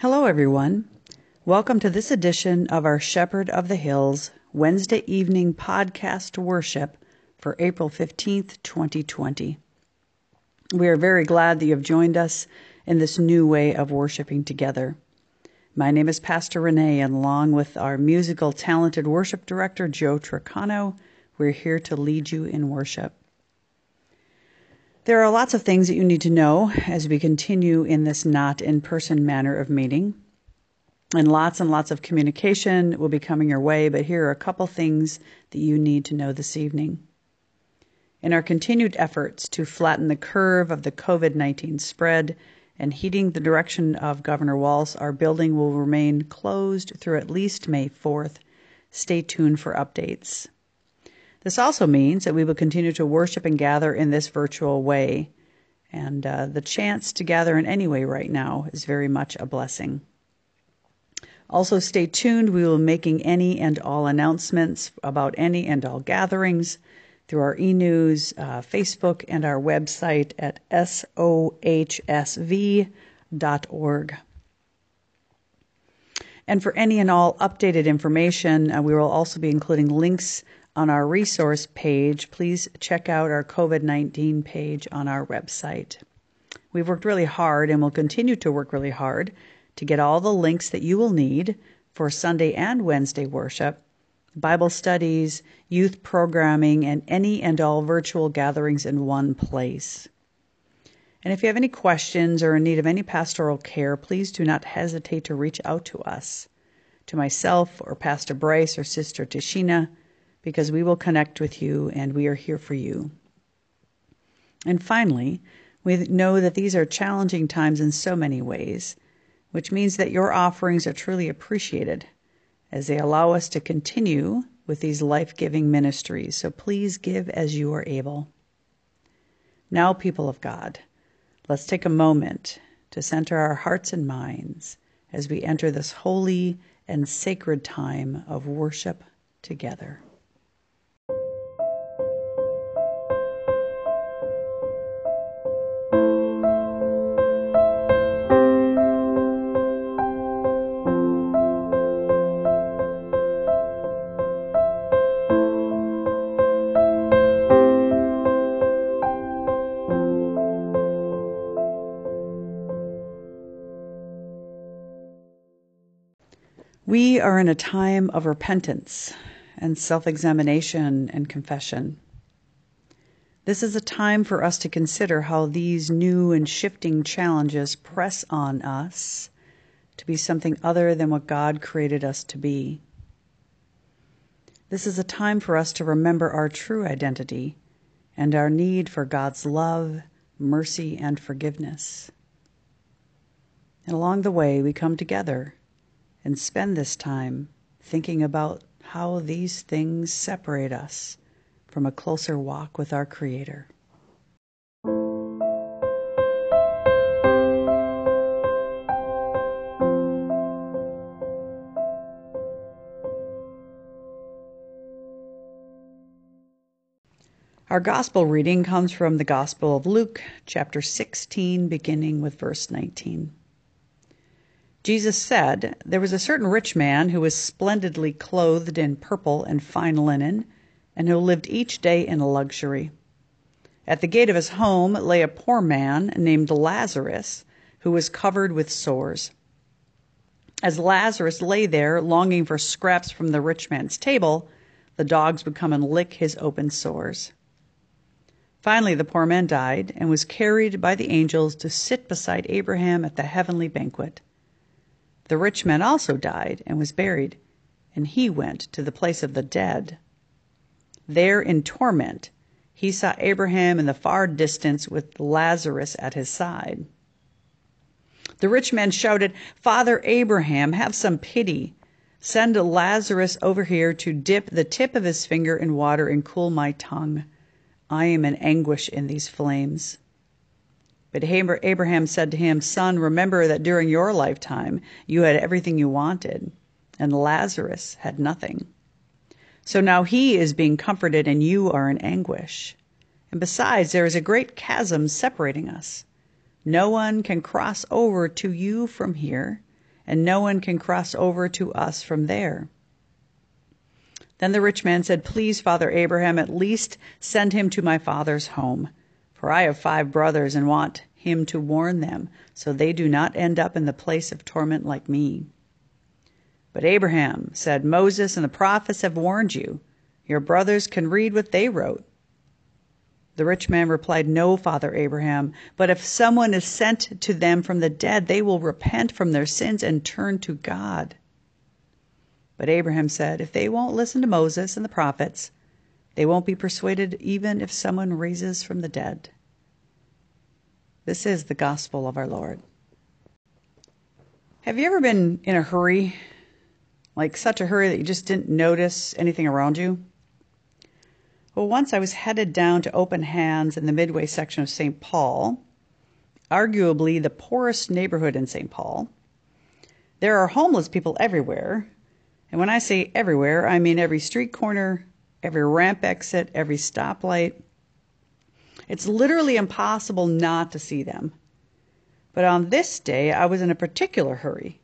Hello, everyone. Welcome to this edition of our Shepherd of the Hills Wednesday evening podcast worship for April 15th, 2020. We are very glad that you have joined us in this new way of worshiping together. My name is Pastor Renee, and along with our musical talented worship director, Joe Tricano, we're here to lead you in worship. There are lots of things that you need to know as we continue in this not in person manner of meeting. And lots and lots of communication will be coming your way, but here are a couple things that you need to know this evening. In our continued efforts to flatten the curve of the COVID 19 spread and heeding the direction of Governor Walz, our building will remain closed through at least May 4th. Stay tuned for updates. This also means that we will continue to worship and gather in this virtual way. And uh, the chance to gather in any way right now is very much a blessing. Also, stay tuned. We will be making any and all announcements about any and all gatherings through our e news, uh, Facebook, and our website at sohsv.org. And for any and all updated information, uh, we will also be including links on our resource page, please check out our COVID 19 page on our website. We've worked really hard and will continue to work really hard to get all the links that you will need for Sunday and Wednesday worship, Bible studies, youth programming, and any and all virtual gatherings in one place. And if you have any questions or in need of any pastoral care, please do not hesitate to reach out to us, to myself or Pastor Bryce or Sister Tashina because we will connect with you and we are here for you. And finally, we know that these are challenging times in so many ways, which means that your offerings are truly appreciated as they allow us to continue with these life giving ministries. So please give as you are able. Now, people of God, let's take a moment to center our hearts and minds as we enter this holy and sacred time of worship together. In a time of repentance and self examination and confession. This is a time for us to consider how these new and shifting challenges press on us to be something other than what God created us to be. This is a time for us to remember our true identity and our need for God's love, mercy, and forgiveness. And along the way, we come together and spend this time thinking about how these things separate us from a closer walk with our Creator. Our gospel reading comes from the Gospel of Luke, chapter 16, beginning with verse 19. Jesus said, There was a certain rich man who was splendidly clothed in purple and fine linen, and who lived each day in luxury. At the gate of his home lay a poor man named Lazarus, who was covered with sores. As Lazarus lay there, longing for scraps from the rich man's table, the dogs would come and lick his open sores. Finally, the poor man died and was carried by the angels to sit beside Abraham at the heavenly banquet. The rich man also died and was buried, and he went to the place of the dead. There in torment he saw Abraham in the far distance with Lazarus at his side. The rich man shouted, Father Abraham, have some pity. Send Lazarus over here to dip the tip of his finger in water and cool my tongue. I am in anguish in these flames. But Abraham said to him, Son, remember that during your lifetime you had everything you wanted, and Lazarus had nothing. So now he is being comforted, and you are in anguish. And besides, there is a great chasm separating us. No one can cross over to you from here, and no one can cross over to us from there. Then the rich man said, Please, Father Abraham, at least send him to my father's home, for I have five brothers and want him to warn them, so they do not end up in the place of torment like me. But Abraham said, Moses and the prophets have warned you. Your brothers can read what they wrote. The rich man replied, No, Father Abraham, but if someone is sent to them from the dead, they will repent from their sins and turn to God. But Abraham said, If they won't listen to Moses and the prophets, they won't be persuaded even if someone raises from the dead. This is the gospel of our Lord. Have you ever been in a hurry? Like such a hurry that you just didn't notice anything around you? Well, once I was headed down to Open Hands in the Midway section of St. Paul, arguably the poorest neighborhood in St. Paul. There are homeless people everywhere, and when I say everywhere, I mean every street corner, every ramp exit, every stoplight. It's literally impossible not to see them. But on this day, I was in a particular hurry,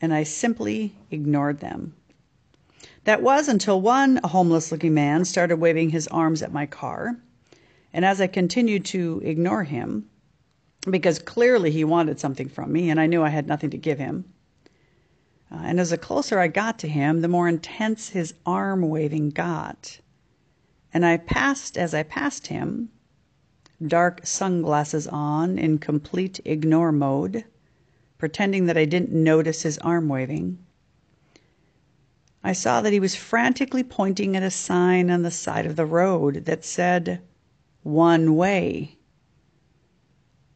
and I simply ignored them. That was until one homeless looking man started waving his arms at my car, and as I continued to ignore him, because clearly he wanted something from me, and I knew I had nothing to give him, Uh, and as the closer I got to him, the more intense his arm waving got. And I passed, as I passed him, dark sunglasses on in complete ignore mode, pretending that I didn't notice his arm waving. I saw that he was frantically pointing at a sign on the side of the road that said, One Way.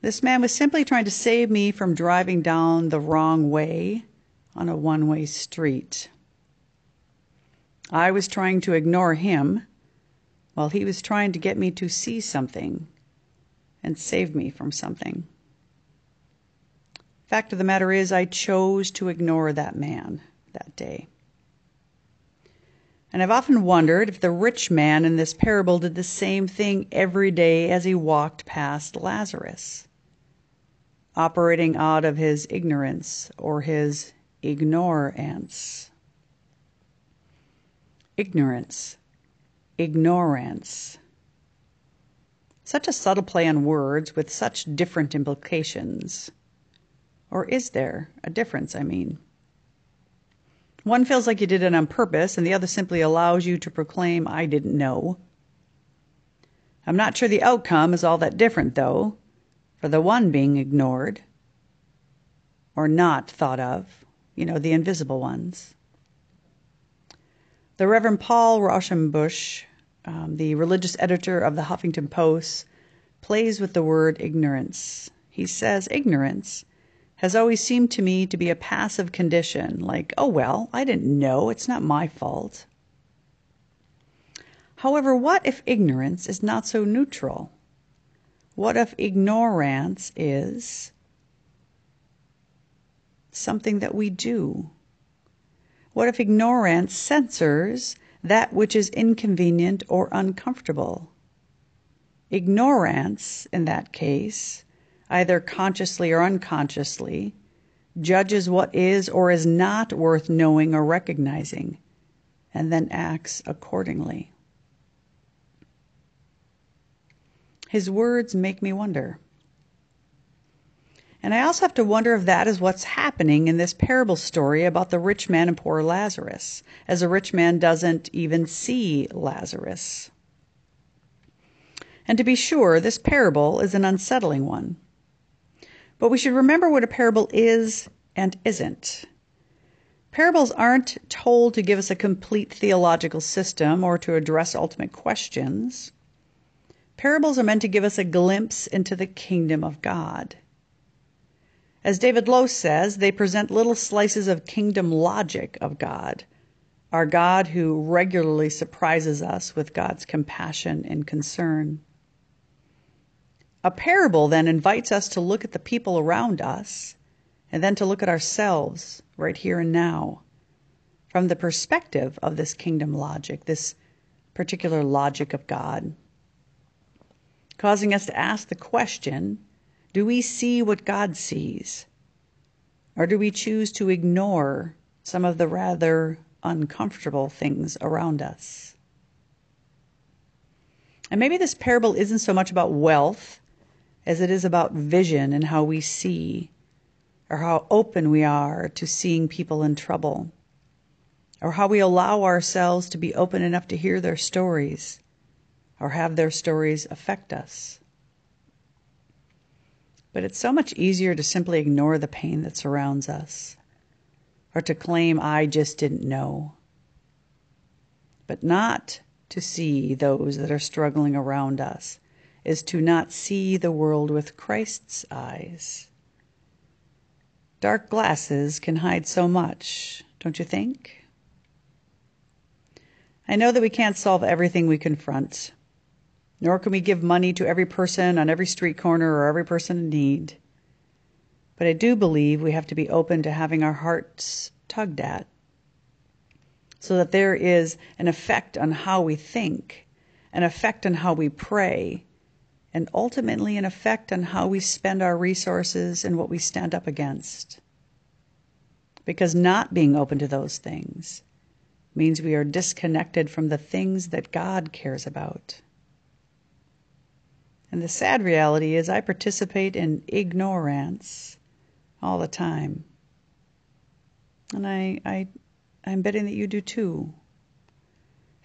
This man was simply trying to save me from driving down the wrong way on a one way street. I was trying to ignore him while he was trying to get me to see something and save me from something. Fact of the matter is, I chose to ignore that man that day. And I've often wondered if the rich man in this parable did the same thing every day as he walked past Lazarus, operating out of his ignorance or his ignorance. Ignorance, ignorance. Such a subtle play on words with such different implications. Or is there a difference, I mean? One feels like you did it on purpose, and the other simply allows you to proclaim, I didn't know. I'm not sure the outcome is all that different, though, for the one being ignored or not thought of you know, the invisible ones. The Reverend Paul Raushenbush, um, the religious editor of the Huffington Post, plays with the word ignorance. He says, Ignorance has always seemed to me to be a passive condition, like, oh, well, I didn't know, it's not my fault. However, what if ignorance is not so neutral? What if ignorance is something that we do? What if ignorance censors that which is inconvenient or uncomfortable? Ignorance, in that case, either consciously or unconsciously, judges what is or is not worth knowing or recognizing, and then acts accordingly. His words make me wonder. And I also have to wonder if that is what's happening in this parable story about the rich man and poor Lazarus, as the rich man doesn't even see Lazarus. And to be sure, this parable is an unsettling one. But we should remember what a parable is and isn't. Parables aren't told to give us a complete theological system or to address ultimate questions. Parables are meant to give us a glimpse into the kingdom of God. As David Lose says, they present little slices of kingdom logic of God, our God who regularly surprises us with God's compassion and concern. A parable then invites us to look at the people around us and then to look at ourselves right here and now. From the perspective of this kingdom logic, this particular logic of God, causing us to ask the question do we see what God sees? Or do we choose to ignore some of the rather uncomfortable things around us? And maybe this parable isn't so much about wealth as it is about vision and how we see, or how open we are to seeing people in trouble, or how we allow ourselves to be open enough to hear their stories, or have their stories affect us. But it's so much easier to simply ignore the pain that surrounds us, or to claim, I just didn't know. But not to see those that are struggling around us is to not see the world with Christ's eyes. Dark glasses can hide so much, don't you think? I know that we can't solve everything we confront, nor can we give money to every person on every street corner or every person in need. But I do believe we have to be open to having our hearts tugged at so that there is an effect on how we think, an effect on how we pray, and ultimately an effect on how we spend our resources and what we stand up against. Because not being open to those things means we are disconnected from the things that God cares about. And the sad reality is, I participate in ignorance all the time. And I, I I'm betting that you do too.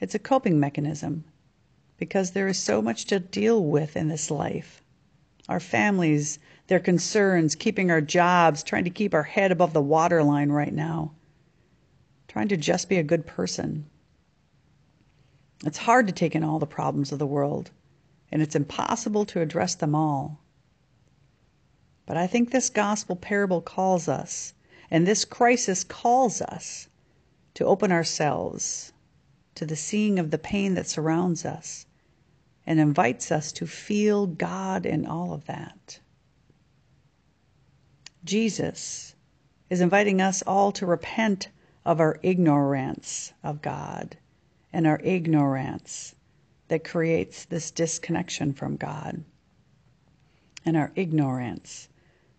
It's a coping mechanism because there is so much to deal with in this life. Our families, their concerns, keeping our jobs, trying to keep our head above the waterline right now, trying to just be a good person. It's hard to take in all the problems of the world, and it's impossible to address them all. But I think this gospel parable calls us, and this crisis calls us to open ourselves to the seeing of the pain that surrounds us and invites us to feel God in all of that. Jesus is inviting us all to repent of our ignorance of God and our ignorance that creates this disconnection from God and our ignorance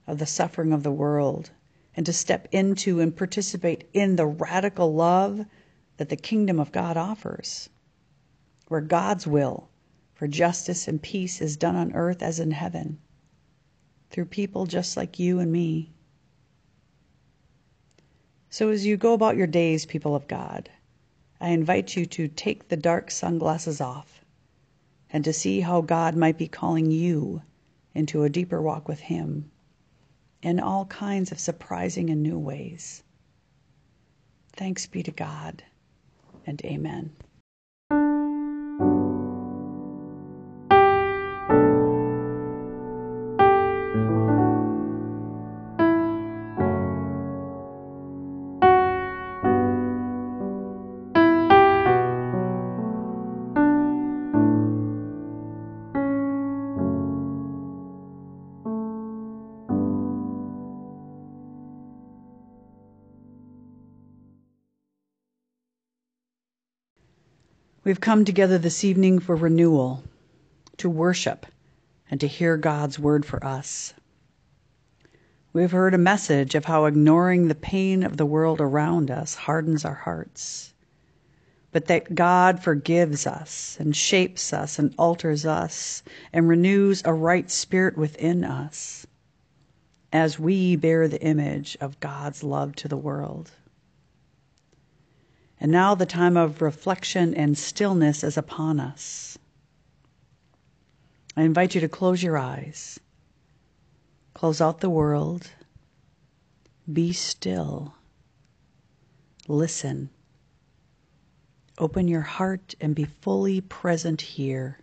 of the suffering of the world and to step into and participate in the radical love that the kingdom of God offers, where God's will for justice and peace is done on earth as in heaven, through people just like you and me. So, as you go about your days, people of God, I invite you to take the dark sunglasses off and to see how God might be calling you into a deeper walk with Him in all kinds of surprising and new ways. Thanks be to God, and amen. We've come together this evening for renewal, to worship, and to hear God's word for us. We've heard a message of how ignoring the pain of the world around us hardens our hearts, but that God forgives us and shapes us and alters us and renews a right spirit within us as we bear the image of God's love to the world. And now the time of reflection and stillness is upon us. I invite you to close your eyes, close out the world, be still, listen, open your heart, and be fully present here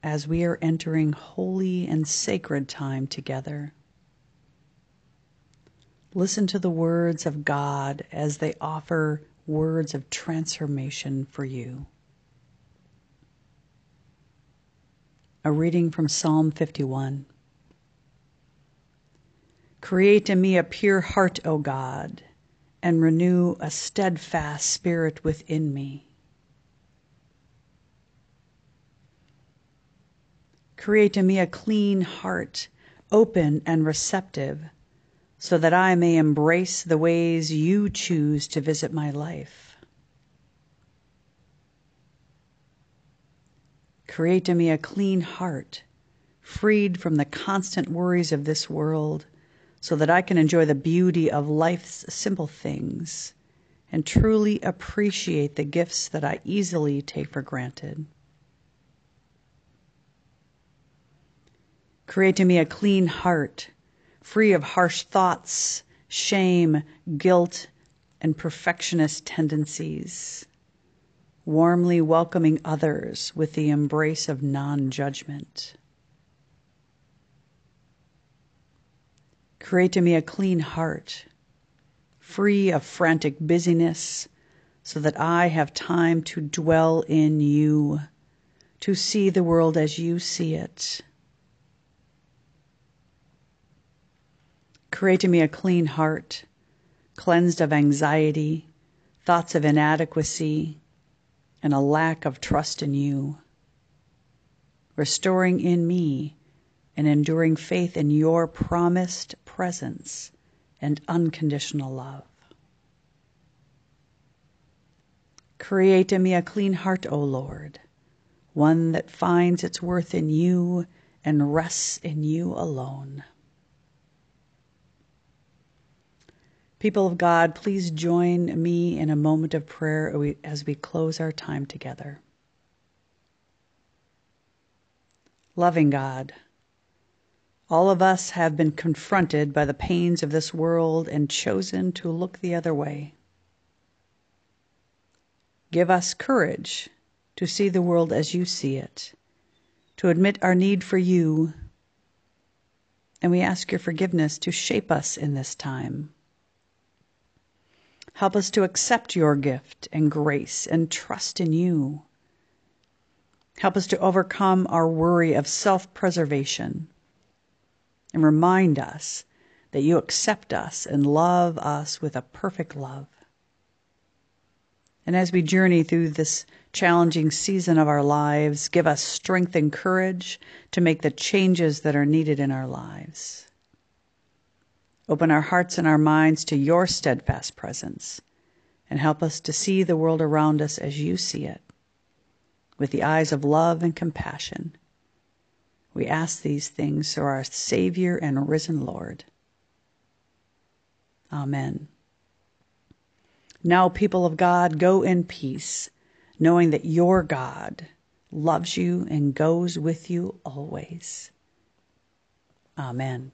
as we are entering holy and sacred time together. Listen to the words of God as they offer words of transformation for you. A reading from Psalm 51. Create in me a pure heart, O God, and renew a steadfast spirit within me. Create in me a clean heart, open and receptive so that I may embrace the ways you choose to visit my life. Create in me a clean heart, freed from the constant worries of this world, so that I can enjoy the beauty of life's simple things and truly appreciate the gifts that I easily take for granted. Create in me a clean heart, free of harsh thoughts, shame, guilt, and perfectionist tendencies, warmly welcoming others with the embrace of non judgment. Create in me a clean heart, free of frantic busyness, so that I have time to dwell in you, to see the world as you see it Create in me a clean heart, cleansed of anxiety, thoughts of inadequacy, and a lack of trust in you. Restoring in me an enduring faith in your promised presence and unconditional love. Create in me a clean heart, O Lord, one that finds its worth in you and rests in you alone. People of God, please join me in a moment of prayer as we close our time together. Loving God, all of us have been confronted by the pains of this world and chosen to look the other way. Give us courage to see the world as you see it, to admit our need for you, and we ask your forgiveness to shape us in this time. Help us to accept your gift and grace and trust in you. Help us to overcome our worry of self preservation and remind us that you accept us and love us with a perfect love. And as we journey through this challenging season of our lives, give us strength and courage to make the changes that are needed in our lives. Open our hearts and our minds to your steadfast presence and help us to see the world around us as you see it, with the eyes of love and compassion. We ask these things through our Savior and risen Lord. Amen. Now, people of God, go in peace, knowing that your God loves you and goes with you always. Amen.